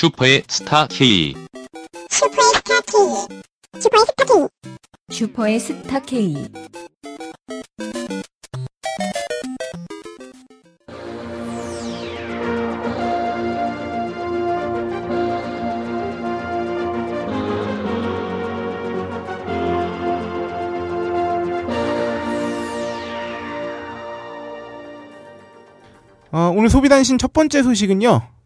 슈퍼의 스타 K. 슈퍼의 스타 K. 슈퍼의 스타 K. 슈퍼의 스타 K. 어, 오늘 소비단신 첫 번째 소식은요.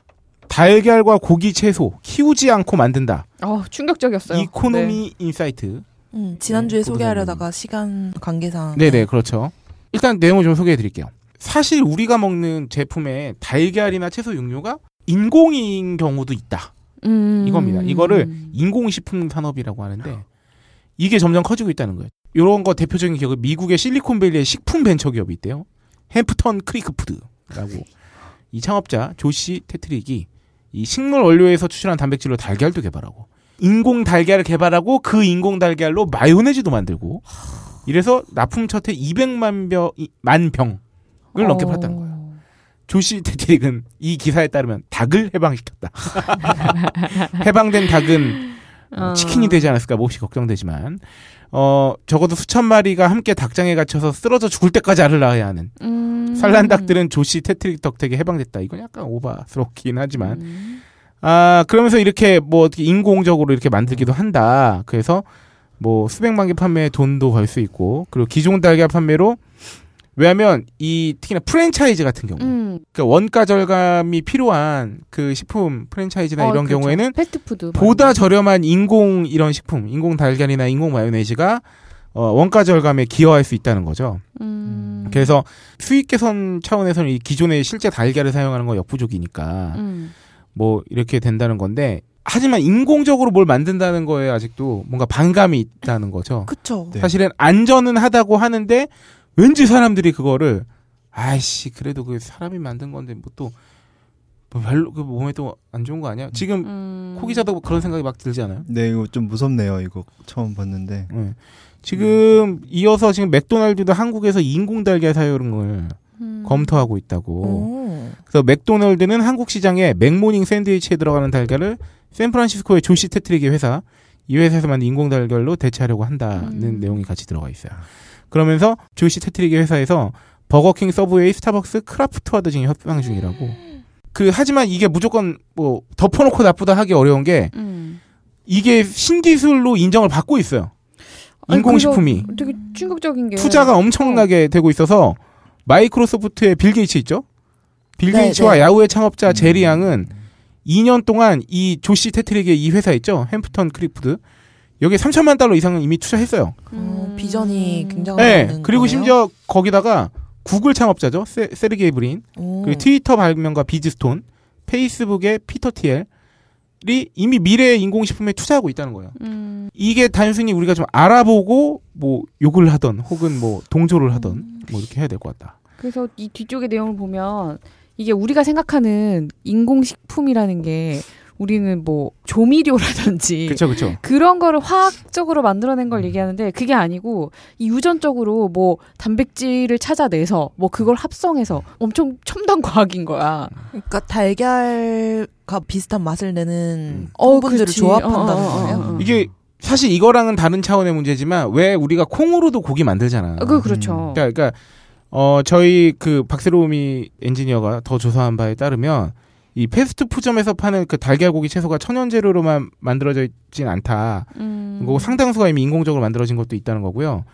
달걀과 고기 채소 키우지 않고 만든다. 어, 충격적이었어요. Economy Insight. 음, 지난주에 네, 소개하려다가 시간 관계상 네네 그렇죠. 일단 내용을 좀 소개해 드릴게요. 사실 우리가 먹는 제품에 달걀이나 채소 육류가 인공인 경우도 있다. 네. 음. 이겁니다. 이거를 인공식품 산업이라고 하는데 이게 점점 커지고 있다는 거예요. 이런 거 대표적인 기업은 미국의 실리콘밸리의 식품 벤처 기업이 있대요. 햄프턴 크리크 푸드라고 이 창업자 조시 테트릭이 이 식물 원료에서 추출한 단백질로 달걀도 개발하고 인공 달걀을 개발하고 그 인공 달걀로 마요네즈도 만들고 이래서 납품 첫해 200만 병, 만 병을 넘게 어. 팔았다는 거예요. 조시 테트릭은 이 기사에 따르면 닭을 해방시켰다. 해방된 닭은 어, 어. 치킨이 되지 않았을까 몹시 걱정되지만 어 적어도 수천 마리가 함께 닭장에 갇혀서 쓰러져 죽을 때까지 알을 낳아야 하는 음. 산란 닭들은 조시 테트릭 덕택에 해방됐다. 이건 약간 오바스럽긴 하지만 음. 아 그러면서 이렇게 뭐 어떻게 인공적으로 이렇게 만들기도 한다. 그래서 뭐 수백만 개 판매에 돈도 벌 수 있고 그리고 기존 달걀 판매로 왜냐하면 이 특히나 프랜차이즈 같은 경우 음. 그러니까 원가 절감이 필요한 그 식품 프랜차이즈나 어, 이런 그렇죠. 경우에는 패스트푸드 보다 저렴한 인공 이런 식품, 인공 달걀이나 인공 마요네즈가 어, 원가 절감에 기여할 수 있다는 거죠. 음. 그래서 수익 개선 차원에서는 이 기존의 실제 달걀을 사용하는 건 역부족이니까 음. 뭐 이렇게 된다는 건데 하지만 인공적으로 뭘 만든다는 거에 아직도 뭔가 반감이 있다는 거죠. 그쵸. 네. 사실은 안전은 하다고 하는데 왠지 사람들이 그거를 아이씨 그래도 그 사람이 만든 건데 뭐 또 별로 그 몸에 또 안 좋은 거 아니야? 지금 음. 코기자도 그런 생각이 막 들지 않아요? 네, 이거 좀 무섭네요. 이거 처음 봤는데. 네. 지금 이어서 지금 맥도날드도 한국에서 인공 달걀 사용을 음. 검토하고 있다고. 오. 그래서 맥도날드는 한국 시장에 맥모닝 샌드위치에 들어가는 달걀을 샌프란시스코의 조시 테트릭의 회사 이 회사에서 만든 인공 달걀로 대체하려고 한다는 음. 내용이 같이 들어가 있어요. 그러면서 조시 테트릭의 회사에서 버거킹, 서브웨이, 스타벅스, 크라프트푸드 등이 협상 중이라고. 그 하지만 이게 무조건 뭐 덮어놓고 나쁘다 하기 어려운 게 음. 이게 신기술로 인정을 받고 있어요. 아니, 인공식품이 되게 충격적인 게 투자가 엄청나게 되고 있어서 마이크로소프트의 빌 게이츠 있죠? 빌 네, 게이츠와 네. 야후의 창업자 제리 양은 2년 동안 이 조시 테트릭의 이 회사 있죠? 햄프턴 크릭푸드 여기에 3천만 달러 이상은 이미 투자했어요. 어, 비전이 음. 굉장한 네. 그리고 심지어 거기다가 구글 창업자죠. 세, 세르게이 브린. 오. 그리고 트위터 발명가 비즈스톤, 페이스북의 피터 티엘 이 이미 미래의 인공식품에 투자하고 있다는 거예요. 음. 이게 단순히 우리가 좀 알아보고 뭐 욕을 하던 혹은 뭐 동조를 하던 뭐 이렇게 해야 될 것 같다. 그래서 이 뒤쪽의 내용을 보면 이게 우리가 생각하는 인공식품이라는 게 우리는 뭐 조미료라든지 그렇죠, 그렇죠. 그런 거를 화학적으로 만들어낸 걸 얘기하는데 그게 아니고 이 유전적으로 뭐 단백질을 찾아내서 뭐 그걸 합성해서 엄청 첨단 과학인 거야. 그러니까 달걀과 비슷한 맛을 내는 어, 성분들을 그렇지. 조합한다는 어, 어, 어, 거예요. 어. 이게 사실 이거랑은 다른 차원의 문제지만 왜 우리가 콩으로도 고기 만들잖아. 그 그렇죠. 그러니까, 그러니까 어 저희 그 박세로미 엔지니어가 더 조사한 바에 따르면 이 패스트푸점에서 파는 그 달걀고기 채소가 천연 재료로만 만들어져 있진 않다. 음. 그리고 상당수가 이미 인공적으로 만들어진 것도 있다는 거고요.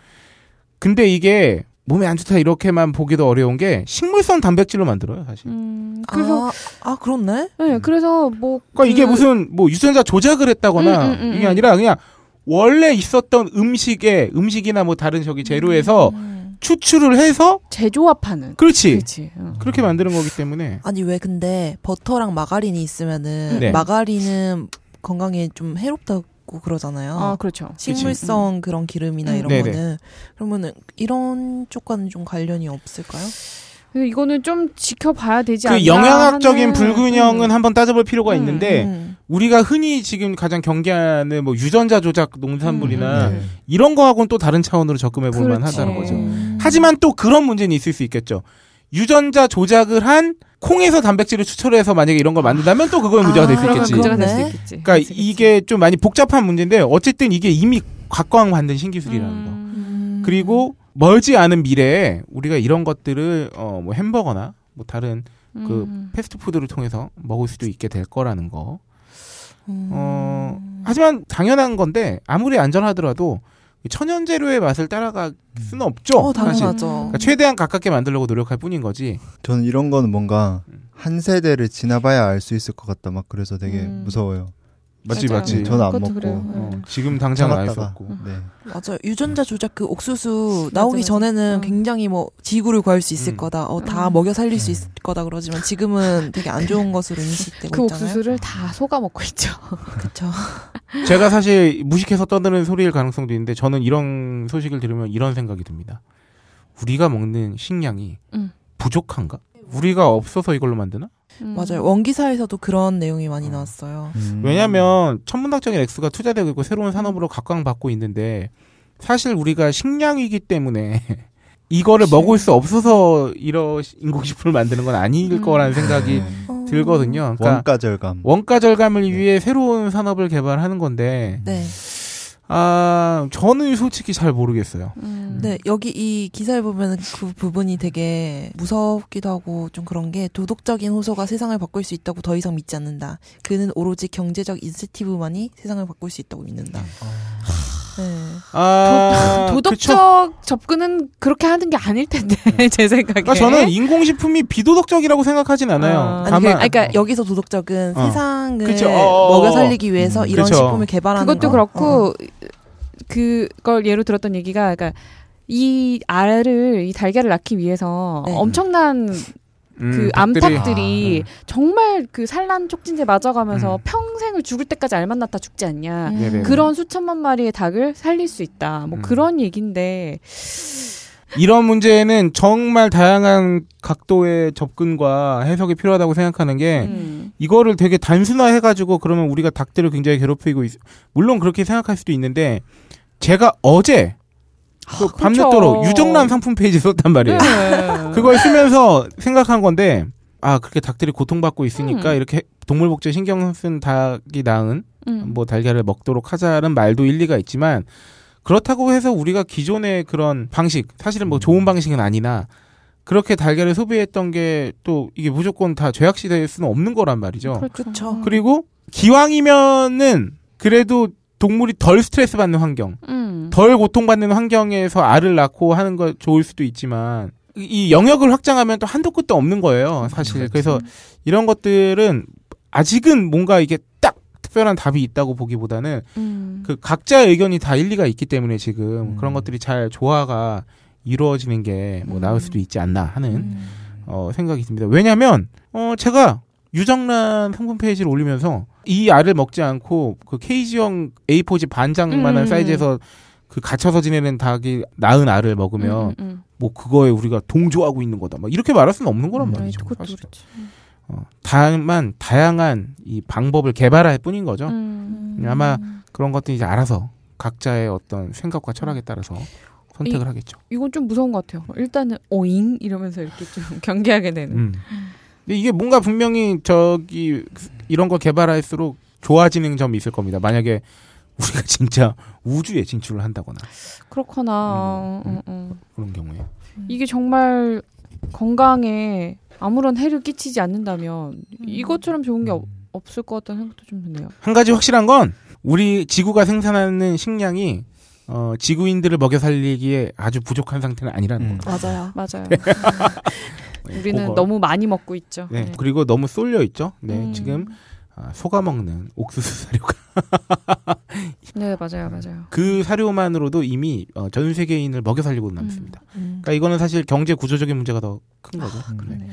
근데 이게 몸에 안 좋다 이렇게만 보기도 어려운 게 식물성 단백질로 만들어요, 사실. 음, 그래서 아, 아 그렇네. 네, 그래서 뭐 그러니까 이게 그- 무슨 뭐 유전자 조작을 했다거나 음, 음, 음, 이게 음. 아니라 그냥 원래 있었던 음식에 음식이나 뭐 다른 저기 재료에서 음. 추출을 해서 재조합하는. 그렇지 그렇지. 어. 그렇게 만드는 거기 때문에 아니 왜 근데 버터랑 마가린이 있으면은 네. 마가린은 건강에 좀 해롭다고 그러잖아요. 아 그렇죠. 식물성 그런 기름이나 음. 이런 네네. 거는 그러면은 이런 쪽과는 좀 관련이 없을까요? 그래서 이거는 좀 지켜봐야 되지 않나 그 영양학적인 하는- 불균형은 음. 한번 따져볼 필요가 음, 있는데 음. 우리가 흔히 지금 가장 경계하는 뭐 유전자 조작 농산물이나 네. 이런 거하고는 또 다른 차원으로 접근해 볼. 만하다는 거죠. 음. 하지만 또 그런 문제는 있을 수 있겠죠. 유전자 조작을 한 콩에서 단백질을 추출해서 만약에 이런 걸 만든다면 또 그건 문제가 될수 아, 있겠지. 문제가 될수 그렇네. 있겠지. 그러니까 그치, 그치. 이게 좀 많이 복잡한 문제인데 어쨌든 이게 이미 각광 받는 신기술이라는 거. 음. 그리고 멀지 않은 미래에 우리가 이런 것들을 어 뭐 햄버거나 뭐 다른 그 음. 패스트푸드를 통해서 먹을 수도 있게 될 거라는 거. 음. 어 하지만 당연한 건데 아무리 안전하더라도 천연 재료의 맛을 따라갈 수는 없죠. 어, 사실. 당연하죠. 그러니까 최대한 가깝게 만들려고 노력할 뿐인 거지. 저는 이런 거는 뭔가 음. 한 세대를 지나봐야 알 수 있을 것 같다. 막 그래서 되게 음. 무서워요. 맞지 맞아요. 맞지. 저는 안 먹고. 그래요. 어, 음. 지금 당장은 알수 참았다가. 없고. 네. 맞아요. 유전자 조작 그 옥수수 나오기 맞아. 전에는 음. 굉장히 뭐 지구를 구할 수 있을 음. 거다. 어, 다 음. 먹여 살릴 수 네. 있을 거다 그러지만 지금은 되게 안 좋은 것으로 인식되고 그 있잖아요. 옥수수를 다 속아 먹고 있죠. 그렇죠. 제가 사실 무식해서 떠드는 소리일 가능성도 있는데 저는 이런 소식을 들으면 이런 생각이 듭니다. 우리가 먹는 식량이 음. 부족한가? 우리가 없어서 이걸로 만드나? 음. 맞아요. 원기사에서도 그런 내용이 많이 나왔어요. 음. 왜냐하면 천문학적인 X가 투자되고 있고 새로운 산업으로 각광받고 있는데 사실 우리가 식량이기 때문에 이거를 그치. 먹을 수 없어서 이런 인공식품을 만드는 건 아닐 음. 거라는 생각이 네. 어. 들거든요. 그러니까 원가 절감. 원가 절감을 네. 위해 새로운 산업을 개발하는 건데 네. 아 저는 솔직히 잘 모르겠어요. 음. 네, 여기 이 기사에 보면 그 부분이 되게 무섭기도 하고 좀 그런 게 도덕적인 호소가 세상을 바꿀 수 있다고 더 이상 믿지 않는다. 그는 오로지 경제적 인센티브만이 세상을 바꿀 수 있다고 믿는다. 네. 아 도 덕적 그쵸? 접근은 그렇게 하는 게 아닐 텐데 제 생각에. 그러니까 저는 인공식품이 비도덕적이라고 생각하진 않아요. 아. 아니, 다만 그, 그러니까 여기서 도덕적은 어. 세상을 그쵸, 어, 어, 어. 먹여 살리기 위해서 음. 이런 그쵸. 식품을 개발하는 그것도 거. 그렇고 어. 그걸 예로 들었던 얘기가 그러니까 이 알을 이 달걀을 낳기 위해서 네. 엄청난 음, 그 닭들이- 암탉들이 정말 그 산란 촉진제 맞아가면서 음. 평생을 죽을 때까지 알만 낳다 죽지 않냐. 음. 네네. 그런 수천만 마리의 닭을 살릴 수 있다. 뭐 음. 그런 얘긴데 이런 문제는 정말 다양한 각도의 접근과 해석이 필요하다고 생각하는 게 음. 이거를 되게 단순화해 가지고 그러면 우리가 닭들을 굉장히 괴롭히고 있... 물론 그렇게 생각할 수도 있는데 제가 어제 그 그쵸. 밤늦도록 유정란 상품 페이지 썼단 말이에요. 네. 그걸 쓰면서 생각한 건데 아 그렇게 닭들이 고통받고 있으니까 음. 이렇게 동물복지에 신경 쓴 닭이 낳은 음. 뭐 달걀을 먹도록 하자는 말도 일리가 있지만 그렇다고 해서 우리가 기존의 그런 방식 사실은 뭐 좋은 방식은 아니나 그렇게 달걀을 소비했던 게 또 이게 무조건 다 죄악시될 수는 없는 거란 말이죠. 그렇죠. 그리고 기왕이면은 그래도 동물이 덜 스트레스 받는 환경, 음. 덜 고통받는 환경에서 알을 낳고 하는 거 좋을 수도 있지만 이- 이 영역을 확장하면 또 한도 끝도 없는 거예요, 사실. 그래서 이런 것들은 아직은 뭔가 이게 딱 특별한 답이 있다고 보기보다는 음. 그 각자의 의견이 다 일리가 있기 때문에 지금 음. 그런 것들이 잘 조화가 이루어지는 게뭐 나올 수도 있지 않나 하는 음. 어, 생각이 듭니다. 왜냐하면 어, 제가 유정란 상품 페이지를 올리면서 이 알을 먹지 않고 그 케이지형 A4지 반장만한 음. 사이즈에서 그 갇혀서 지내는 닭이 낳은 알을 먹으면 음, 음, 뭐 그거에 우리가 동조하고 있는 거다. 막 이렇게 말할 수는 없는 거란 음. 말이죠. 사실은. 그렇지. 어, 다만 다양한 이 방법을 개발할 뿐인 거죠. 음. 아마 그런 것들이 이제 알아서 각자의 어떤 생각과 철학에 따라서 선택을 이- 하겠죠. 이건 좀 무서운 것 같아요. 일단은 오잉 이러면서 이렇게 좀 경계하게 되는. 음. 근데 이게 뭔가 분명히 저기 이런 걸 개발할수록 좋아지는 점이 있을 겁니다. 만약에 우리가 진짜 우주에 진출을 한다거나 그렇거나 음, 어, 어. 그런 경우에 이게 정말 건강에 아무런 해를 끼치지 않는다면 이것처럼 좋은 게 없, 없을 것 같다는 생각도 좀 드네요. 한 가지 확실한 건 우리 지구가 생산하는 식량이 어, 지구인들을 먹여 살리기에 아주 부족한 상태는 아니라는 음. 겁니다. 맞아요. 맞아요. 네, 우리는 그거- 너무 많이 먹고 있죠. 네, 네. 그리고 너무 쏠려 있죠. 네, 음. 지금 아, 속아 먹는 옥수수 사료가 네, 맞아요, 맞아요. 그 사료만으로도 이미 어, 전 세계인을 먹여 살리고 남습니다. 음. 그러니까 이거는 사실 경제 구조적인 문제가 더 큰 거죠. 음. 네. 네.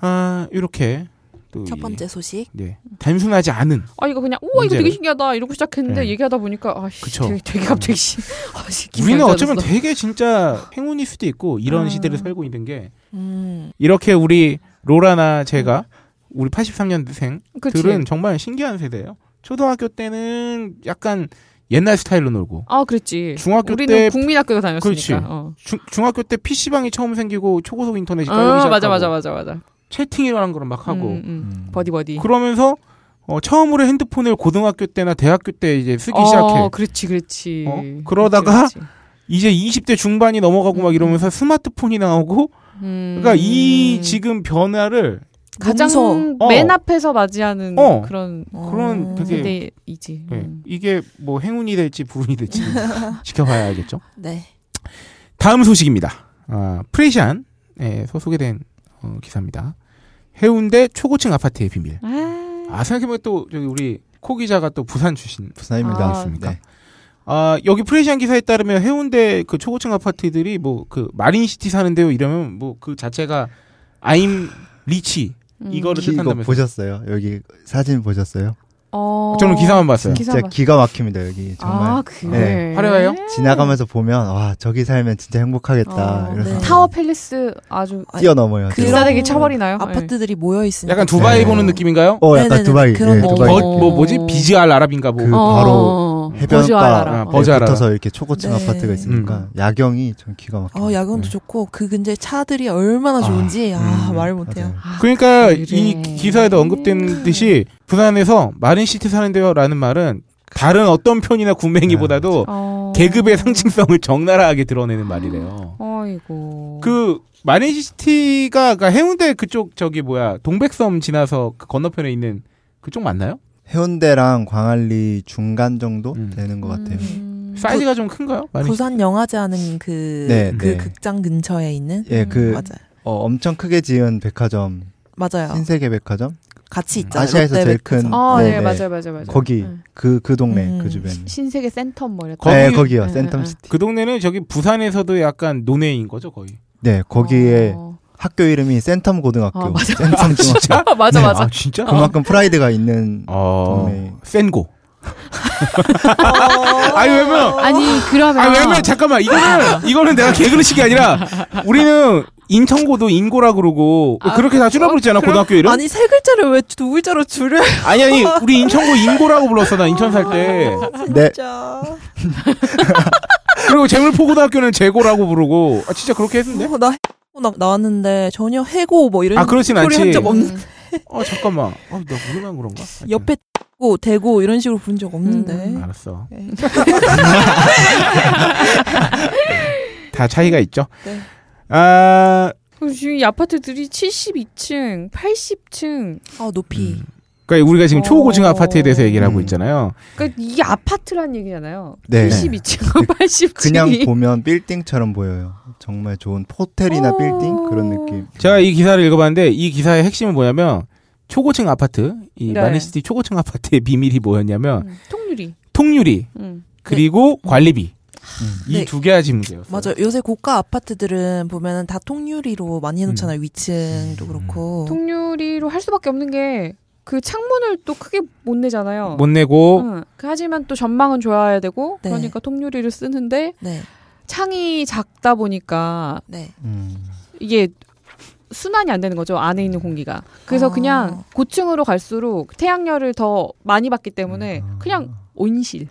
아 이렇게 또첫 이- 번째 소식. 네 단순하지 않은 아 이거 그냥 우와 이거 문제를- 되게 신기하다 이러고 시작했는데 네. 얘기하다 보니까 아 씨, 그쵸. 되게, 되게 갑자기 씨. 아, 씨, 기분이 우리는 안 어쩌면. 되게 진짜 행운일 수도 있고 이런 아. 시대를 살고 있는 게 음. 이렇게 우리 로라나 제가 우리 83년생들은 그치. 정말 신기한 세대예요. 초등학교 때는 약간 옛날 스타일로 놀고 아, 그랬지. 중학교 우리는 때 국민학교 다녔으니까. 그렇지. 어. 중, 중학교 때 PC방이 처음 생기고 초고속 인터넷이 어, 깔리기 시작하고 맞아, 맞아, 맞아, 맞아. 채팅이라는 걸막 하고 음, 음. 음. 버디 버디. 그러면서 어, 처음으로 핸드폰을 고등학교 때나 대학교 때 이제 쓰기 어, 시작해. 그렇지, 그렇지. 어? 그러다가 그렇지, 그렇지. 이제 20대 중반이 넘어가고 막 이러면서 스마트폰이 나오고 음. 그러니까 이 지금 변화를 가장 무서워. 어. 맨 앞에서 맞이하는 어. 그런 그런 되게 세대이지. 예, 음. 이게 뭐 행운이 될지 불운이 될지 지켜봐야 알겠죠. 네. 다음 소식입니다. 아, 프레시안에 소개된 어, 기사입니다. 해운대 초고층 아파트의 비밀. 아, 아 생각해보면 또 저기 우리 코 기자가 또 부산 출신. 부산입니다. 아, 맞습니까? 네. 아 여기 프레시안 기사에 따르면 해운대 그 초고층 아파트들이 뭐 그 마린시티 사는데요 이러면 뭐 그 자체가 I'm rich 음. 이거를 이거 뜻한다면서. 보셨어요? 여기 사진 보셨어요? 어. 저는 기사만 봤어요. 기사 진짜 봐- 기가 막힙니다 여기 정말 아, 그래. 네. 화려해요? 지나가면서 보면 와 저기 살면 진짜 행복하겠다 어, 이래서 네. 타워 팰리스 아주 뛰어넘어요. 그런 귀싸대기 쳐버리나요? 아파트들이 모여 있으니까. 약간 두바이 네. 보는 느낌인가요? 어 약간 네네네. 두바이 그런 예, 느낌. 두바이 버, 뭐 뭐지 버즈 알 아랍인가 뭐. 그 바로 해변가. 아, 어. 붙어서 이렇게 초고층 네. 아파트가 있으니까 야경이 전 기가 막혀요. 어, 야경도 네. 좋고 그 근처에 차들이 얼마나 좋은지 아, 음, 말을 못해요. 아, 그러니까 그래. 이 기사에도 언급된 듯이 부산에서 마린 시티 사는데요라는 말은 다른 어떤 편이나 군뱅이보다도 어. 계급의 상징성을 적나라하게 드러내는 말이래요. 어이고. 그 마린시티가 그러니까 해운대 그쪽 저기 뭐야 동백섬 지나서 그 건너편에 있는 그쪽 맞나요? 해운대랑 광안리 중간 정도 음. 되는 것 같아요. 음. 사이즈가 좀 큰가요? 마린시티? 부산 영화제 하는 그, 네, 그 네. 극장 근처에 있는 예, 그 맞아요. 어, 엄청 크게 지은 백화점 맞아요. 신세계 백화점 같이 있잖아요. 아시아에서 제일 백화점. 큰 아, 네, 네, 네. 맞아요, 맞아요, 맞아요. 거기 응. 그그 동네 음. 그 주변. 신세계 센텀 뭐 이랬다. 거기- 네, 거기요. 응, 센텀 응, 시티. 그 동네는 저기 부산에서도 약간 논외인 거죠 거의. 네, 거기에 어. 학교 이름이 센텀 고등학교. 아, 맞아. 센텀 중학교. 맞아, 맞아. 아 진짜? 그만큼 프라이드가 있는 어, 동네. 센고. 아니 왜냐면 아니, 그러면. 아 왜냐면 잠깐만 이거는 이거는 내가 개그르식이 아니라 우리는 인천고도 인고라 그러고 아, 그렇게 다 줄여버렸잖아 고등학교 이름. 아니 아니 세 글자를 왜 두 글자로 줄여? 아니 우리 인천고 인고라고 불렀어 나 인천 살 때. 네. 진짜. 그리고 재물포고등학교는 재고라고 부르고 아 진짜 그렇게 했는데? 어, 나, 해- 나 나왔는데 전혀 해고 뭐 이런 아 그렇진 소리 않지. 한적 없는. 어 잠깐만. 어, 나 우리만 그런가? 옆에 고 대고 이런 식으로 부른 적 없는데. 음. 알았어. 네. 다 차이가 있죠. 네. 아그 지금 이 아파트들이 72층, 80층. 아 높이. 음. 그러니까 우리가 지금 초고층 어. 아파트에 대해서 얘기를 하고 음. 있잖아요. 그러니까 이게 아파트란 얘기잖아요. 네. 72층, 80층. 그냥 보면 빌딩처럼 보여요. 정말 좋은 호텔이나 어. 빌딩 그런 느낌. 제가 이 기사를 읽어봤는데 이 기사의 핵심은 뭐냐면 초고층 아파트 이 네. 마린시티 초고층 아파트의 비밀이 뭐였냐면 음, 통유리. 통유리 음. 그리고 관리비 음. 이 네. 두 가지 문제였어요. 맞아. 요새 고가 아파트들은 보면은 다 통유리로 많이 해놓잖아요. 위층도 그렇고. 통유리로 할 수밖에 없는 게 그 창문을 또 크게 못 내잖아요. 못 내고 응. 그 하지만 또 전망은 좋아야 되고 네. 그러니까 통유리를 쓰는데 네. 창이 작다 보니까 네. 음. 이게 순환이 안 되는 거죠 안에 있는 공기가 그래서 아. 그냥 고층으로 갈수록 태양열을 더 많이 받기 때문에 그냥 온실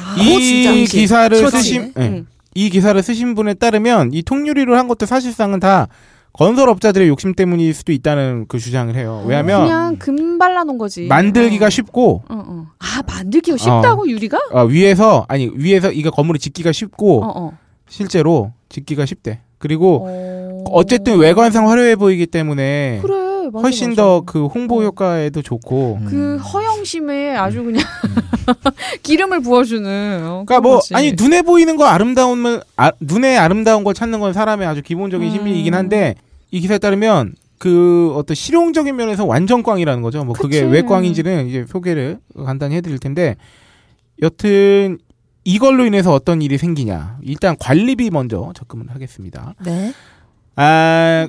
아, 이. 기사를. 쓰신 예. 응. 이 기사를 쓰신 분에 따르면 이 통유리로 한 것도 사실상은 다 건설업자들의 욕심 때문일 수도 있다는 그 주장을 해요. 왜냐하면 그냥 금 발라놓은 거지 만들기가 어. 쉽고 어, 어. 아 만들기가 쉽다고 유리가 어, 위에서 아니 위에서 이거 건물을 짓기가 쉽고 어, 어. 실제로 짓기가 쉽대. 그리고 어. 어쨌든 외관상 화려해 보이기 때문에 그래 맞아, 훨씬. 더 그 홍보 어. 효과에도 좋고. 음. 그 허영심에 아주 그냥 기름을 부어주는 어, 그러니까 뭐 거지. 아니 눈에 보이는 거 아름다운 아, 눈에 아름다운 걸 찾는 건 사람의 아주 기본적인 음. 심리이긴 한데 이 기사에 따르면 그 어떤 실용적인 면에서 완전 꽝이라는 거죠. 뭐 그게 그치. 왜 꽝인지는 이제 소개를 간단히 해드릴 텐데 여튼 이걸로 인해서 어떤 일이 생기냐. 일단 관리비 먼저 접근을 하겠습니다. 네. 아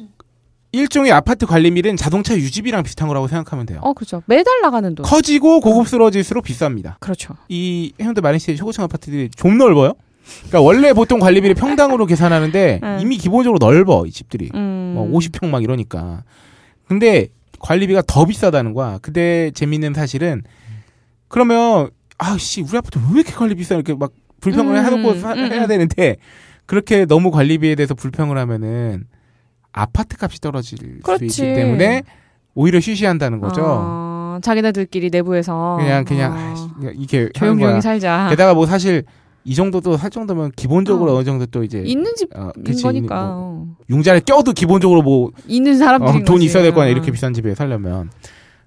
일종의 아파트 관리비는 자동차 유지비랑 비슷한 거라고 생각하면 돼요. 어 그렇죠 매달 나가는 돈 커지고 고급스러워질수록 비쌉니다. 그렇죠 이 해운대 마린시 티 초고층 아파트들이 좀 넓어요. 그러니까 원래 보통 관리비를 평당으로 계산하는데 음. 이미 기본적으로 넓어 이 집들이 음. 뭐 50평 막 이러니까. 근데 관리비가 더 비싸다는 거야. 근데 재밌는 사실은 그러면 아씨 우리 아파트 왜 이렇게 관리 비싸 이렇게 막 불평을 음, 해놓고 사- 음, 해야 음. 되는데 그렇게 너무 관리비에 대해서 불평을 하면은 아파트 값이 떨어질 수 그렇지. 있기 때문에 오히려 쉬쉬한다는 거죠. 어, 자기네들끼리 내부에서 그냥 그냥 어, 그냥 이게 하는 조용히 거야. 살자. 게다가 뭐 사실 이 정도도 할 정도면 기본적으로 어. 어. 느 정도 또 이제 있는 집인 어, 그치, 거니까 뭐 어. 융자를 껴도 기본적으로 뭐 있는 사람들이 어, 돈 있어야 될 거 아니야 이렇게 비싼 집에 살려면.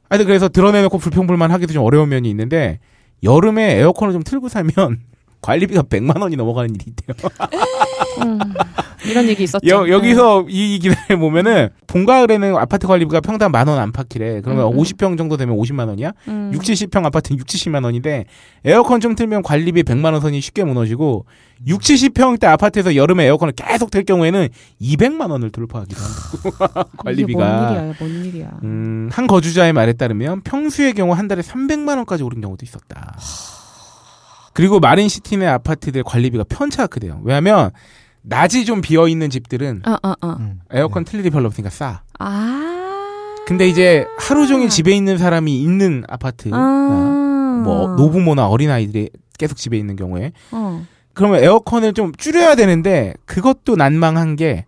하여튼 그래서 드러내놓고 불평불만 하기도 좀 어려운 면이 있는데 여름에 에어컨을 좀 틀고 살면 관리비가 100만 원이 넘어가는 일이 있대요. 음, 이런 얘기 있었죠. 여, 여기서 이 기사를 보면은 봄 가을에는 아파트 관리비가 평당 만 원 안팎이래. 그러면 음, 음. 50평 정도 되면 50만 원이야? 음. 6, 70평 아파트는 6, 70만 원인데 에어컨 좀 틀면 관리비 100만 원 선이 쉽게 무너지고 6, 70평대 아파트에서 여름에 에어컨을 계속 틀 경우에는 200만 원을 돌파하기도 한다고 관리비가. 뭔 일이야, 뭔 일이야. 음, 한 거주자의 말에 따르면 평수의 경우 한 달에 300만 원까지 오른 경우도 있었다. 그리고 마린 시티 내 아파트들 관리비가 편차가 크대요. 왜냐하면 낮이 좀 비어 있는 집들은 어, 어, 어. 음. 에어컨 틀 일이 별로 없으니까 싸. 아. 근데 이제 하루 종일 집에 있는 사람이 있는 아파트, 아. 뭐 노부모나 어린 아이들이 계속 집에 있는 경우에 어. 그러면 에어컨을 좀 줄여야 되는데 그것도 난망한 게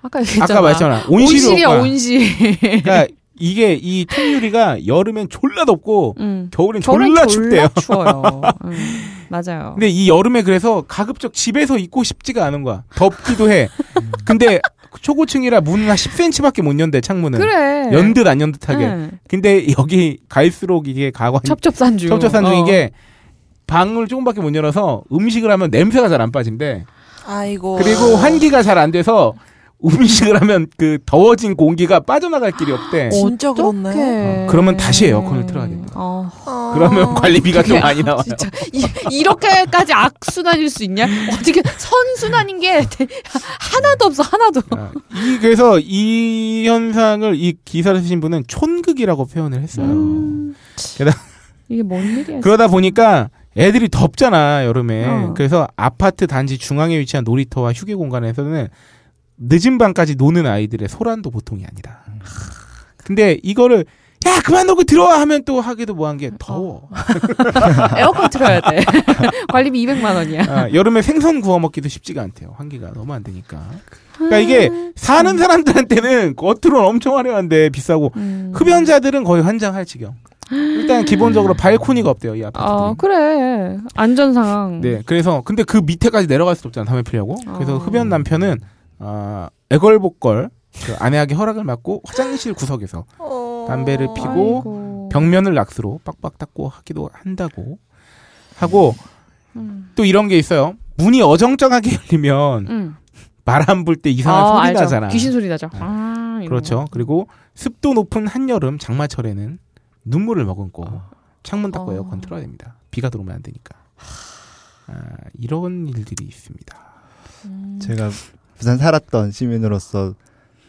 아까 얘기했잖아. 아까 말했잖아 온실이야, 온실효과. 온실. 그러니까 이게 이 통유리가 여름엔 졸라 덥고 음. 겨울엔 겨울엔 졸라 춥대요. 추워요. 음, 맞아요. 근데 이 여름에 그래서 가급적 집에서 있고 싶지가 않은 거야. 덥기도 해. 근데 초고층이라 문은 한 10cm밖에 못 연대 창문은. 그래. 연듯 안 연듯하게. 응. 근데 여기 갈수록 이게 가관 첩첩산중. 첩첩산중 어. 이게 방을 조금밖에 못 열어서 음식을 하면 냄새가 잘 안 빠진대. 아이고. 그리고 환기가 잘 안 돼서 음식을 하면 그 더워진 공기가 빠져나갈 길이 없대. 진짜 그렇네. 어, 그러면 다시 에어컨을 틀어야 된다. 어. 그러면 관리비가 좀 많이 나와요. 진짜 이, 이렇게까지 악순환일 수 있냐? 어떻게 선순환인 게 하나도 없어 하나도. 아, 이 그래서 이 현상을 이 기사를 쓰신 분은 촌극이라고 표현을 했어요. 음, 게다가 이게 뭔 일이야? 그러다 보니까 애들이 덥잖아 여름에. 어. 그래서 아파트 단지 중앙에 위치한 놀이터와 휴게 공간에서는 늦은 밤까지 노는 아이들의 소란도 보통이 아니다. 근데 이거를 야 그만 놀고 들어와 하면 또 하기도 뭐한 게 더워. 에어컨 틀어야 돼. 관리비 200만 원이야. 아, 여름에 생선 구워 먹기도 쉽지가 않대요. 환기가 너무 안 되니까. 그러니까 이게 사는 사람들한테는 겉으로는 엄청 화려한데 비싸고 음. 흡연자들은 거의 환장할 지경. 일단 기본적으로 발코니가 없대요 이 아파트들이. 어 그래 안전 상황. 네, 그래서 근데 그 밑에까지 내려갈 수 없잖아 담배 피려고. 그래서 어. 흡연 남편은 아 애걸복걸 그 아내에게 허락을 받고 화장실 구석에서 어. 담배를 피고 아이고. 벽면을 락스로 빡빡 닦고 하기도 한다고 하고 음. 또 이런 게 있어요. 문이 어정쩡하게 열리면 음. 바람 불 때 이상한 아, 소리 알죠. 나잖아. 귀신 소리 나죠. 네. 아, 이런 그렇죠. 거. 그리고 습도 높은 한여름 장마철에는 눈물을 머금고 창문 닫고 어. 에어컨 틀어야 됩니다. 비가 들어오면 안 되니까. 아, 이런 일들이 있습니다. 음. 제가 부산 살았던 시민으로서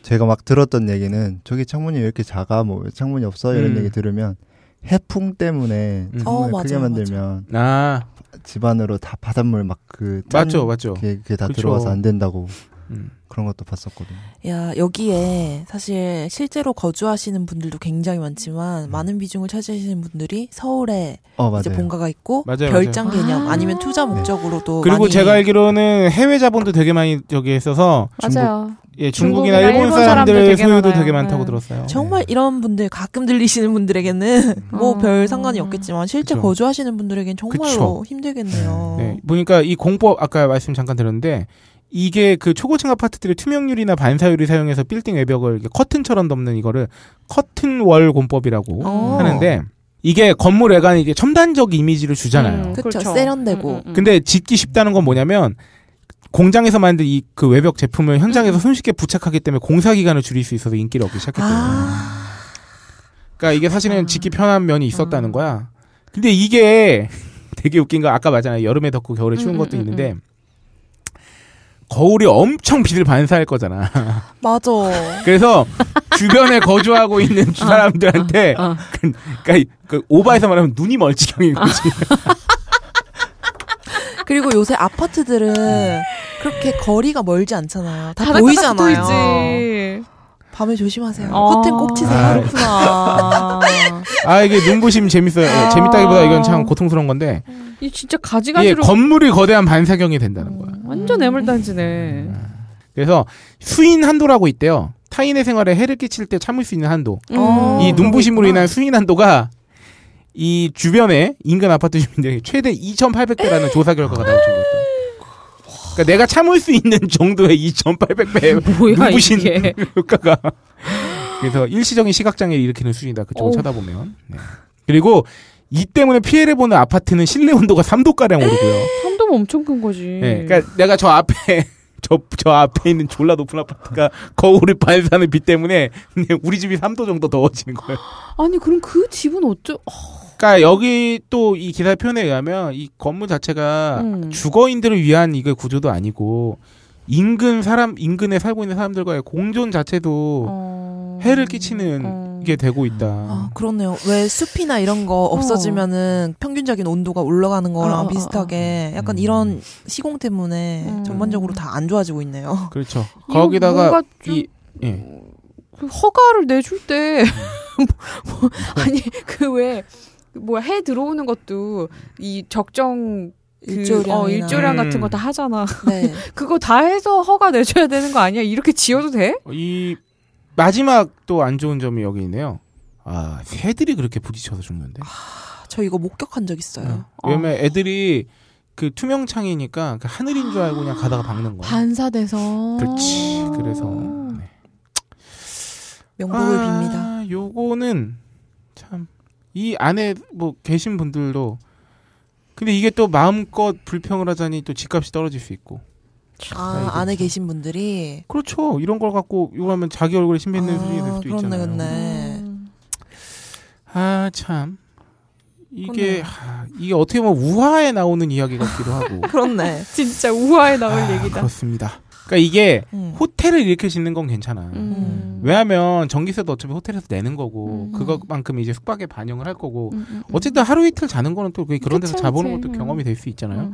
제가 막 들었던 얘기는 저기 창문이 왜 이렇게 작아 뭐왜 창문이 없어 이런 음. 얘기 들으면 해풍 때문에 음. 창문을 어, 크게 맞아요, 만들면 아 집안으로 다 바닷물 막 그 맞죠, 맞죠. 그게, 그게 다 그쵸. 들어와서 안 된다고 음. 그런 것도 봤었거든요. 야, 여기에 사실 실제로 거주하시는 분들도 굉장히 많지만 많은 비중을 차지하시는 분들이 서울에 어. 이제 본가가 있고 맞아요, 별장 맞아요. 개념 아. 아~ 니면 투자 목적으로도 그리고 많이 제가 알기로는 해외 자본도 되게 많이 저기 있어서 중국, 맞아요. 예, 중국이나 중국이나 일본 일본 사람들 되게 소유도 많아요. 되게 많다고 네. 들었어요. 정말 이런 분들 가끔 들리시는 분들에게는 뭐 어. 별 상관이 없겠지만 실제 그쵸. 거주하시는 분들에겐 정말로 그쵸. 힘들겠네요. 네, 보니까 이 공법 아까 말씀 잠깐 들었는데 이게 그 초고층 아파트들의 투명유리나 반사유리 사용해서 빌딩 외벽을 이렇게 커튼처럼 덮는 이거를 커튼월 공법이라고 어. 하는데 이게 건물 외관에 이게 첨단적 이미지를 주잖아요. 음, 그렇죠. 세련되고. 음, 음, 음. 근데 짓기 쉽다는 건 뭐냐면 공장에서 만든 이 그 외벽 제품을 현장에서 손쉽게 부착하기 때문에 공사 기간을 줄일 수 있어서 인기를 얻기 시작했대요. 아, 그러니까 이게 사실은 아. 짓기 편한 면이 있었다는 아. 거야. 근데 이게 되게 웃긴 거 아까 말잖아요. 여름에 덥고 겨울에 추운 음, 것도 음, 있는데 거울이 엄청 빛을 반사할 거잖아. 맞아. 그래서 주변에 거주하고 있는 사람들한테 어. 그러니까 그 오바해서 말하면 눈이 멀찌경인 거지. 그리고 요새 아파트들은 그렇게 거리가 멀지 않잖아요. 다 보이잖아요. 밤에 조심하세요. 아, 커튼 꼭 치세요. 아, 그렇구나. 아 이게 눈부심 재밌어요. 예, 아. 재밌다기보다 이건 참 고통스러운 건데 이 진짜 가지가지로 건물이 거대한 반사경이 된다는 거야. 음, 완전 애물단지네. 그래서 수인 한도라고 있대요. 타인의 생활에 해를 끼칠 때 참을 수 있는 한도. 어, 이 그런 눈부심으로 거 인한 수인 한도가 이 주변에 인근 아파트 주민들에게 최대 2,800배라는 조사 결과가 나올 정도였다. 그러니까 내가 참을 수 있는 정도의 2,800배 뭐야 눈부신 이게? 효과가 그래서 일시적인 시각장애를 일으키는 수준이다. 그쪽을 어우. 쳐다보면. 네. 그리고 이 때문에 피해를 보는 아파트는 실내 온도가 3도 가량 오르고요. 삼도면 엄청 큰 거지. 네, 그러니까 내가 저 앞에 저, 저 앞에 있는 졸라 높은 아파트가 거울을 반사하는 빛 때문에 우리 집이 3도 정도 더워지는 거예요. 아니 그럼 그 집은 어쩌? 그러니까 여기 또 이 기사 표현에 의하면 이 건물 자체가 음. 주거인들을 위한 이게 구조도 아니고 인근 사람 인근에 살고 있는 사람들과의 공존 자체도 어... 해를 끼치는 어. 이게 되고 있다. 아, 그렇네요. 왜 숲이나 이런 거 없어지면은 평균적인 온도가 올라가는 거랑 어, 어, 어, 비슷하게 약간 음. 이런 시공 때문에 음. 전반적으로 다 안 좋아지고 있네요. 그렇죠. 거기다가 좀- 이 예. 그 허가를 내줄 때 뭐, 뭐, 아니 그 왜 뭐야 해 들어오는 것도 이 적정 그, 일조량이나. 어, 일조량 같은 음. 거다 하잖아. 네. 그거 다 해서 허가 내줘야 되는 거 아니야? 이렇게 지어도 돼? 이 마지막 또 안 좋은 점이 여기 있네요. 아 새들이 그렇게 부딪혀서 죽는데. 저 이거 목격한 적 있어요. 어. 왜냐면 애들이 그 투명 창이니까 그 하늘인 줄 알고 그냥 가다가 박는 거야. 반사돼서. 그렇지. 그래서 네. 명복을 아, 빕니다. 요거는 참 이 안에 뭐 계신 분들도 근데 이게 또 마음껏 불평을 하자니 또 집값이 떨어질 수 있고. 아, 안에 계신 분들이 그렇죠. 이런 걸 갖고 이거 하면 자기 얼굴에 침 뱉는 수준이 될 수도 그렇네, 있잖아요. 그렇네. 음. 아 참. 이게. 하, 이게 어떻게 보면 우화에 나오는 이야기 같기도 하고. 그렇네. 진짜 우화에 나올 아, 얘기다. 그렇습니다. 그러니까 이게 음. 호텔을 이렇게 짓는 건 괜찮아. 음. 왜냐하면 전기세도 어차피 호텔에서 내는 거고 음. 그것만큼 이제 숙박에 반영을 할 거고 음, 음, 음. 어쨌든 하루 이틀 자는 거는 또 그런 데서 그치, 자보는 그치. 것도 음. 경험이 될 수 있잖아요. 음.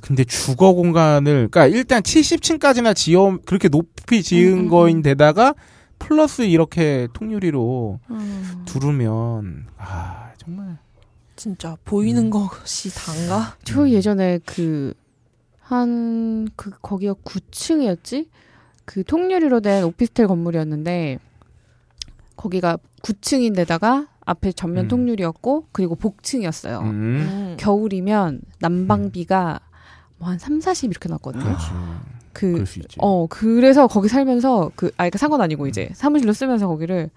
근데 주거 공간을 그러니까 일단 70층까지나 지어 그렇게 높이 지은 음, 음, 음. 거인 데다가 플러스 이렇게 통유리로 음. 두르면 아 정말 진짜 보이는 음. 것이 단가? 저 예전에 그, 한, 그, 거기가 9층이었지? 그 통유리로 된 오피스텔 건물이었는데, 거기가 9층인데다가 앞에 전면 음. 통유리였고, 그리고 복층이었어요. 음. 음. 겨울이면 난방비가 뭐 한 3, 40 이렇게 났거든요. 그렇지. 그, 그럴 수 있지. 어, 그래서 거기 살면서 그, 아, 그러니까 상관 아니고 이제 사무실로 쓰면서 거기를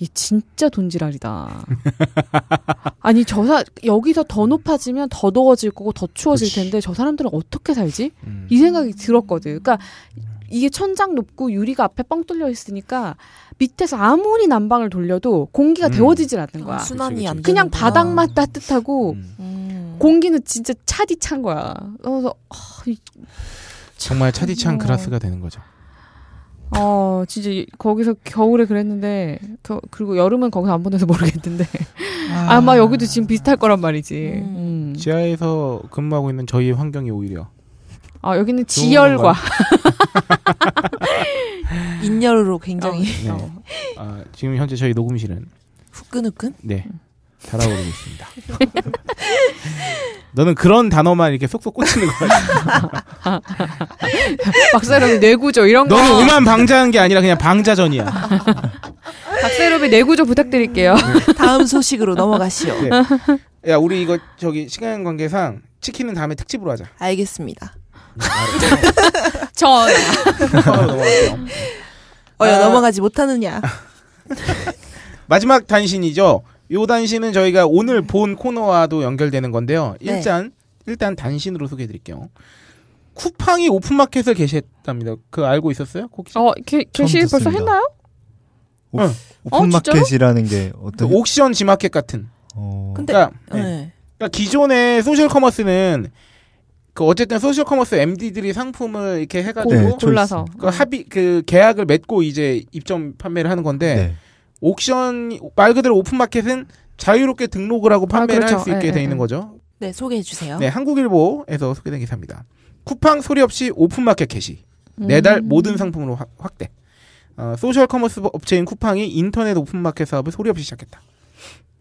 이 진짜 돈지랄이다. 아니 저 사, 여기서 더 높아지면 더 더워질 거고 더 추워질 그치. 텐데 저 사람들은 어떻게 살지? 음. 이 생각이 들었거든. 그러니까 이게 천장 높고 유리가 앞에 뻥 뚫려 있으니까 밑에서 아무리 난방을 돌려도 공기가 음. 데워지질 않는 거야. 아, 순환이 그치, 안 그치. 그냥. 바닥만 따뜻하고 음. 음. 공기는 진짜 차디 찬 거야. 그래서 아, 이- 정말 차디찬 어. 그라스가 되는 거죠. 어, 진짜 이- 거기서 겨울에 그랬는데 겨, 그리고 여름은 거기서 안 보내서 모르겠는데 아 마 여기도 지금 비슷할 거란 말이지. 음. 음. 지하에서 근무하고 있는 저희 환경이 오히려 아 여기는 지열과 인열로 굉장히 네. 어. 아, 지금 현재 저희 녹음실은 후끈후끈? 네 달아오르고 있습니다. 너는 그런 단어만 이렇게 쏙쏙 꽂히는 거야. 박세롬이 뇌구조 이런 거. 너는 오만 방자한 게 아니라 그냥 방자전이야. 박세롬이 뇌구조 부탁드릴게요. 다음 소식으로 넘어가시오. 네. 야 우리 이거 저기 시간 관계상 치킨은 다음에 특집으로 하자. 알겠습니다. 전. 어여 아. 넘어가지 못하느냐. 마지막 단신이죠. 요 단신은 저희가 오늘 본 코너와도 연결되는 건데요. 네. 일단 일단 단신으로 소개해드릴게요. 쿠팡이 오픈마켓을 개시했답니다. 그 알고 있었어요? 혹시? 어, 게, 게시 처음 벌써. 했나요? 오, 응. 오픈마켓이라는 게그 어떤 옥션 지마켓 같은. 어, 근데 그러니까, 네. 네. 그러니까 기존의 소셜 커머스는 그 어쨌든 소셜 커머스 MD들이 상품을 이렇게 해가지고 네, 골라서. 그 합의 그 계약을 맺고 이제 입점 판매를 하는 건데 네. 옥션 말 그대로 오픈마켓은 자유롭게 등록을 하고 판매를 그렇죠. 할수 있게 예, 돼 예, 있는 예. 거죠. 네, 소개해 주세요. 네, 한국일보에서 소개된 기사입니다. 쿠팡 소리 없이 오픈마켓 개시. 매달 음. 모든 상품으로 확- 확대. 어, 소셜 커머스 업체인 쿠팡이 인터넷 오픈마켓 사업을 소리 없이 시작했다.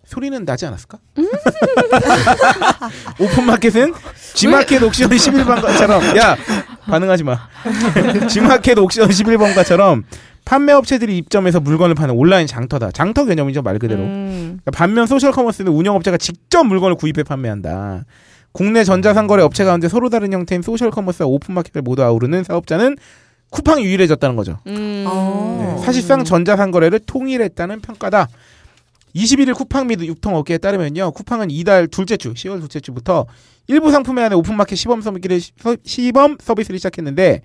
소리는 나지 않았을까? 오픈마켓은 G마켓 옥션 11번가처럼 야 반응하지 마. G마켓 옥션 11번가처럼 판매업체들이 입점해서 물건을 파는 온라인 장터다. 장터 개념이죠 말 그대로. 음. 그러니까 반면 소셜 커머스는 운영업체가 직접 물건을 구입해 판매한다. 국내 전자상거래 업체 가운데 서로 다른 형태인 소셜 커머스와 오픈마켓을 모두 아우르는 사업자는 쿠팡이 유일해졌다는 거죠. 음. 어. 네, 사실상 전자상거래를 통일했다는 평가다. 21일 쿠팡 및 유통업계에 따르면요. 쿠팡은 이달 둘째 주, 10월 둘째 주부터 일부 상품에 한해 오픈마켓 시범 서비스를, 시범 서비스를 시작했는데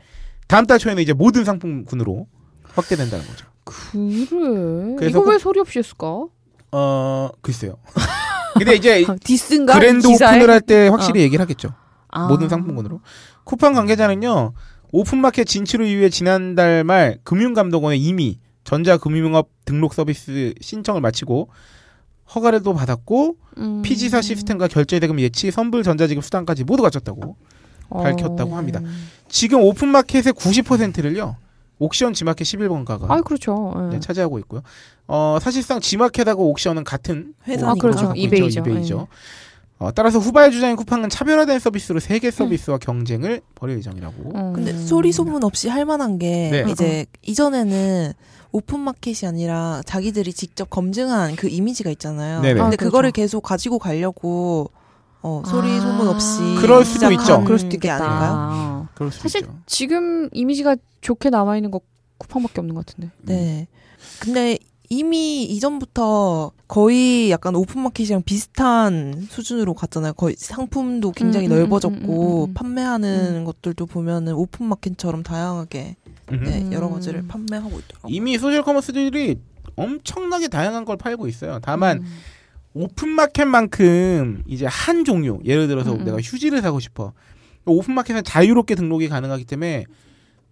다음 달 초에는 이제 모든 상품군으로 확대된다는 거죠. 그래. 그래서 이거 왜 꼭- 소리 없이 했을까? 어, 글쎄요. 근데 이제 diss인가? 그랜드 기사에? 오픈을 할 때 확실히 얘기를 하겠죠. 아. 모든 상품군으로. 쿠팡 관계자는요, 오픈마켓 진출을 위해 지난달 말 금융감독원에 이미 전자금융업 등록 서비스 신청을 마치고 허가를 또 받았고 음. PG사 시스템과 결제대금 예치, 선불 전자지급 수단까지 모두 갖췄다고. 밝혔다고 어. 합니다. 지금 오픈마켓의 90%를요. 옥션 지마켓 11번가가 아, 그렇죠. 예. 네, 차지하고 있고요. 어, 사실상 지마켓하고 옥션은 같은 회사니까. 아, 그렇죠. 이베이죠. 있죠. 이베이죠. 네. 어, 따라서 후발 주자인 쿠팡은 차별화된 서비스로 세 개 서비스와 경쟁을 벌일 예정이라고. 음. 근데 소리 소문 없이 할 만한 게 네. 이제 이전에는 오픈 마켓이 아니라 자기들이 직접 검증한 그 이미지가 있잖아요. 네네. 근데 아, 그거를 그렇죠. 계속 가지고 가려고 어, 소리 아. 소문 없이 그럴 수도 있죠. 그럴 수도 게 있겠다. 아닌가요? 아. 그럴 수 사실 있죠. 지금 이미지가 좋게 남아 있는 거 쿠팡밖에 없는 것 같은데. 네. 근데 이미 이전부터 거의 약간 오픈 마켓이랑 비슷한 수준으로 갔잖아요. 거의 상품도 굉장히 음, 음, 넓어졌고 음, 음, 음. 판매하는 것들도 보면은 오픈 마켓처럼 다양하게. 네, 음. 여러 가지를 판매하고 있더라고요. 이미 소셜 커머스들이 엄청나게 다양한 걸 팔고 있어요. 다만 음. 오픈마켓만큼 이제 한 종류 예를 들어서 음, 음. 내가 휴지를 사고 싶어 오픈마켓은 자유롭게 등록이 가능하기 때문에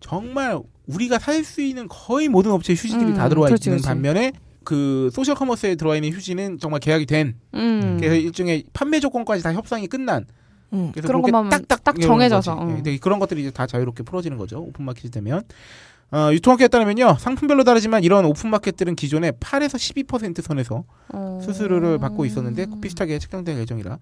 정말 우리가 살 수 있는 거의 모든 업체 휴지들이 음, 다 들어와 그렇지, 있는 그렇지. 반면에 그 소셜 커머스에 들어와 있는 휴지는 정말 계약이 된 음. 그래서 일종의 판매 조건까지 다 협상이 끝난 음. 그래서 그런 것만 딱딱 딱 이러는 정해져서. 어. 그런 것들이 이제 다 자유롭게 풀어지는 거죠 오픈마켓이 되면 어, 유통업계에 따르면요 상품별로 다르지만 이런 오픈마켓들은 기존에 8에서 12% 선에서 어. 수수료를 받고 있었는데 비슷하게 책정될 예정이라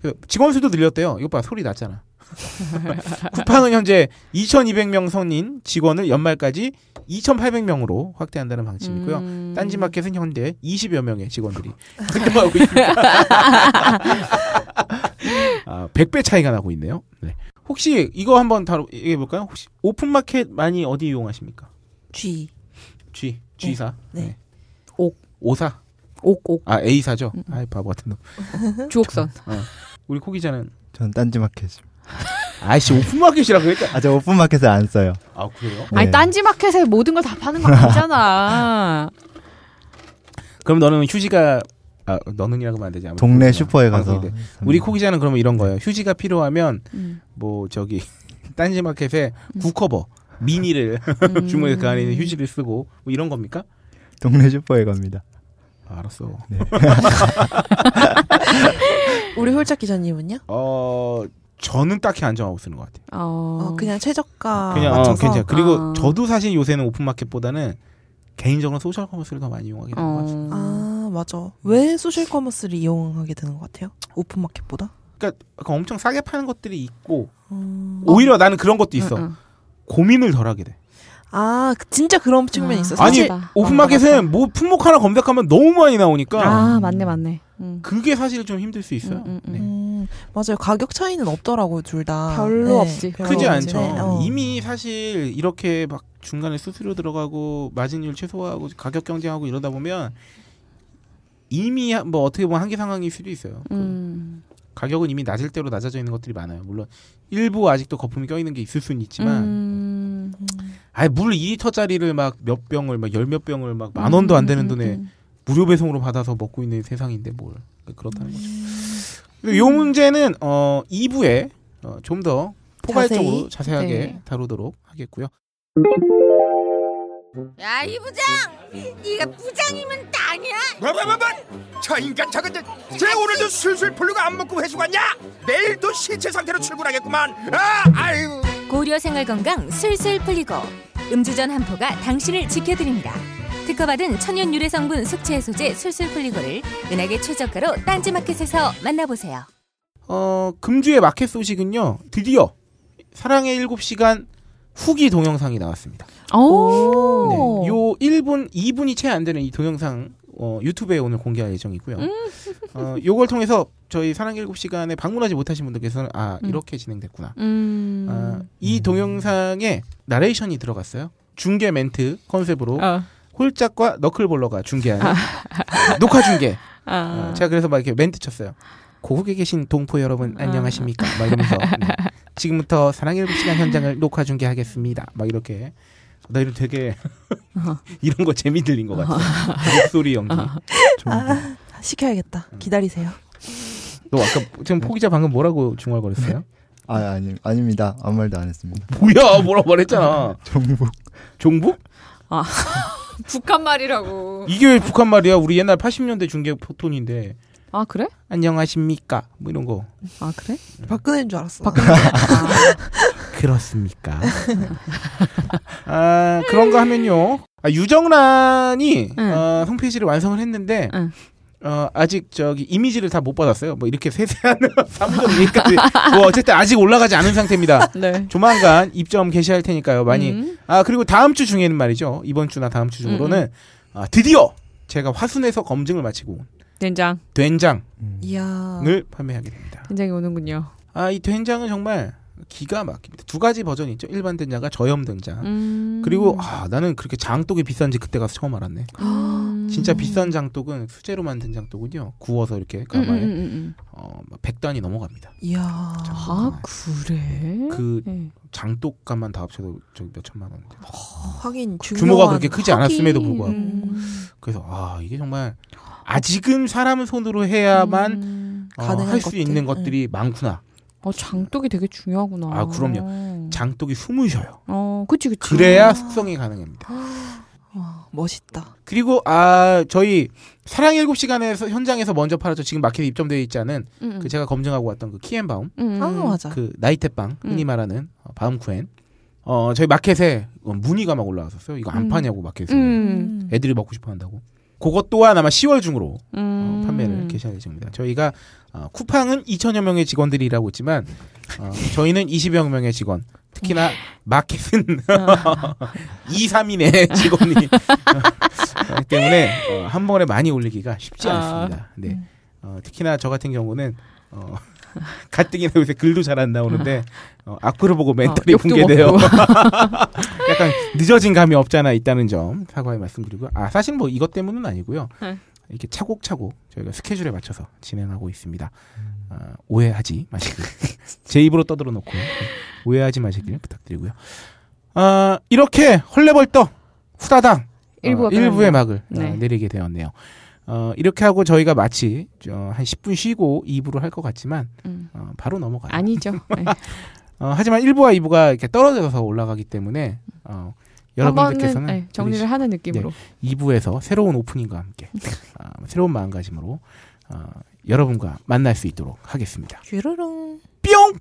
그 직원 수도 늘렸대요. 이거 봐 소리 났잖아. 쿠팡은 현재 2,200명 선인 직원을 연말까지 2,800명으로 확대한다는 방침이고요. 음. 딴지마켓은 현재 20여 명의 직원들이 활동하고 있습니다. 아, 100배 차이가 나고 있네요. 네. 혹시 이거 한번 다루 얘기해 볼까요? 혹시 오픈 마켓 많이 어디 이용하십니까? G. G G사. 네. 옥. 오사. 옥 옥 아 A사죠. 음. 아이 바보 같은 놈. 주옥선. 우리 코 기자는 전 딴지마켓. 아이씨 오픈마켓이라 그랬다. 아, 저 오픈마켓을 안 써요. 아 그래요? 네. 아니 딴지 마켓에 모든 걸 다 파는 건 아니잖아. 그럼 너는 휴지가 아 너는이라고 하면 안 되지. 아무튼 동네 그렇구나. 슈퍼에 가서. 방송인데. 우리 코 기자는 그러면 이런 거예요. 휴지가 필요하면 음. 뭐 저기 딴지마켓에 구커버 미니를 음. 주문해서 그 안에 있는 휴지를 쓰고 뭐 이런 겁니까? 동네 슈퍼에 갑니다. 아, 알았어. 우리 홀짝 기자님은요? 어 저는 딱히 안 정하고 쓰는 것 같아요. 어. 어, 그냥 최저가 그냥 어, 맞춰서 괜찮아. 그리고 아. 저도 사실 요새는 오픈마켓보다는 개인적으로 소셜 커머스를 더 많이 이용하게 되는 것 같아요. 어. 아 맞아. 왜 소셜 커머스를 이용하게 되는 것 같아요? 오픈 마켓보다? 그러니까 엄청 싸게 파는 것들이 있고 음. 오히려 나는 그런 것도 있어. 응, 응. 고민을 덜 하게 돼. 아 그- 진짜 그런 측면이 아. 있어. 아니 사실 맞다. 오픈마켓은 뭐 품목 하나 검색하면 너무 많이 나오니까 아 맞네 맞네. 응. 그게 사실 좀 힘들 수 있어요. 음, 음, 음. 네. 음, 맞아요. 가격 차이는 없더라고 둘 다. 별로 없지. 별로 크지 없지. 않죠. 네, 어. 이미 사실 이렇게 막 중간에 수수료 들어가고 마진율 최소화하고 가격 경쟁하고 이러다 보면 이미 하- 뭐 어떻게 보면 한계 상황일 수도 있어요. 그 음. 가격은 이미 낮을 대로 낮아져 있는 것들이 많아요. 물론 일부 아직도 거품이 껴 있는 게 있을 수는 있지만 음. 아예 물 2리터짜리를 막 몇 병을 막 열 몇 병을 막 만 원도 안 되는 음, 돈에 음, 무료 배송으로 받아서 먹고 있는 세상인데 뭘 그렇다는 거죠. 이 문제는 어 2부에 어, 좀 더 포괄적으로 자세히? 자세하게 네. 다루도록 하겠고요. 야, 이 부장! 네가 부장이면 땅이야? 뭐뭐뭐뭐 저 인간 저건 쟤 오늘도 술술 풀리고 안 먹고 회수 갔냐 내일도 신체 상태로 출근하겠구만 아 아유 고려 생활 건강 술술 풀리고 음주전 한포가 당신을 지켜드립니다. 특허받은 천연 유래 성분 숙취 해소제 술술 풀리고를 은하계 최저가로 딴지마켓에서 만나보세요. 어, 금주의 마켓 소식은요. 드디어 사랑의 7시간 후기 동영상이 나왔습니다. 오. 네, 요 1분, 2분이 채 안 되는 이 동영상 어, 유튜브에 오늘 공개할 예정이고요. 어, 요걸 통해서 저희 사랑 7시간에 방문하지 못하신 분들께서는 아, 음. 이렇게 진행됐구나. 음. 아, 이 동영상에 나레이션이 들어갔어요. 중계 멘트 컨셉으로 아. 홀짝과 너클볼러가 중계하는 녹화 중계. 아. 어, 제가 그래서 막 이렇게 멘트 쳤어요. 고국에 계신 동포 여러분 아. 안녕하십니까? 막 이러면서 네. 지금부터 사랑의 7시간 현장을 녹화 중계하겠습니다. 막 이렇게 나 이런 되게 이런 거 재미 들린 것 같아. 목소리 연기. 아, 시켜야겠다. 기다리세요. 너 아까 지금 포기자 방금 뭐라고 중얼거렸어요? 아 아니 아닙니다. 아무 말도 안 했습니다. 뭐야 뭐라고 말했잖아. 정부 종북? 북한 말이라고. 이게 왜 북한 말이야? 우리 옛날 80년대 중계 포톤인데 아 그래? 안녕하십니까? 뭐 이런 거. 아 그래? 박근혜인 줄 알았어. 그렇습니까? 아, 그런 거 하면요. 아, 유정란이 응. 어, 홈페이지를 완성을 했는데 응. 어, 아직 저기 이미지를 다 못 받았어요. 뭐 이렇게 세세한 사무점 얘기까지 뭐 어쨌든 아직 올라가지 않은 상태입니다. 네. 조만간 입점 게시할 테니까요. 많이 음. 아 그리고 다음 주 중에는 말이죠. 이번 주나 다음 주 중으로는 아, 드디어 제가 화순에서 검증을 마치고 된장. 된장을 이야. 판매하게 됩니다. 된장이 오는군요. 아 이 된장은 정말 기가 막힙니다. 두 가지 버전이 있죠. 일반 된장과 저염 된장. 음. 그리고 아 나는 그렇게 장독이 비싼지 그때 가서 처음 알았네. 음. 진짜 비싼 장독은 수제로 만든 장독은요. 구워서 이렇게 음, 가마에 음, 음, 음. 어, 100단이 넘어갑니다. 이야. 아 그래? 그 네. 장독값만 다 합쳐도 저기 몇 천만 원인데. 하긴 중요한 규모가 그렇게 크지 않았음에도 하긴, 불구하고. 음. 그래서 아 이게 정말 아직은 사람 손으로 해야만 음. 어, 가능한 할수 것들. 있는 것들이 많구나. 어 장독이 되게 중요하구나. 아, 그럼요. 장독이 쉬어요. 어, 그치 그치. 그래야 숙성이 가능합니다. 와, 멋있다. 그리고 아 저희 사랑 7시간에서 현장에서 먼저 팔았죠. 지금 마켓에 입점되어 있지 않은 음, 그 제가 검증하고 왔던 그 키엔바움 음, 아, 음. 맞아. 그 나이테빵 흔히 음. 말하는 어, 바움쿠엔 어 저희 마켓에 어, 문의가 막 올라왔었어요. 이거 안 음. 파냐고 마켓에 음. 애들이 먹고 싶어 한다고. 그것 또한 아마 10월 중으로 어, 음. 판매를 개시할 예정입니다. 저희가 어, 쿠팡은 2천여 명의 직원들이 일하고 있지만 어, 저희는 20여 명의 직원, 특히나 마켓은 2, 3인의 직원이 어, 때문에 어, 한 번에 많이 올리기가 쉽지 아. 않습니다. 네. 어, 특히나 저 같은 경우는 어, 가뜩이나 요새 글도 잘 안 나오는데 어, 악플을 보고 멘탈이 어, 욕도 붕괴돼요. 먹고. 약간 늦어진 감이 없잖아 있다는 점 사과의 말씀드리고요. 아 사실 뭐 이것 때문은 아니고요. 네. 이렇게 차곡차곡 저희가 스케줄에 맞춰서 진행하고 있습니다. 아, 오해하지 마시길 제 입으로 떠들어 놓고 오해하지 마시길 부탁드리고요. 아 이렇게 헐레벌떡 후다당 일부가 어, 일부의. 막을 어, 네. 내리게 되었네요. 어, 이렇게 하고 저희가 마치 어, 한 10분 쉬고 2부를 할것 같지만 음. 어, 바로 넘어가요. 아니죠. 네. 어, 하지만 1부와 2부가 이렇게 떨어져서 올라가기 때문에 어, 여러분들께서는 네, 정리를 하는 느낌으로. 2부에서 새로운 오프닝과 함께 아, 새로운 마음가짐으로 어, 여러분과 만날 수 있도록 하겠습니다. 쥐르릉. 뿅!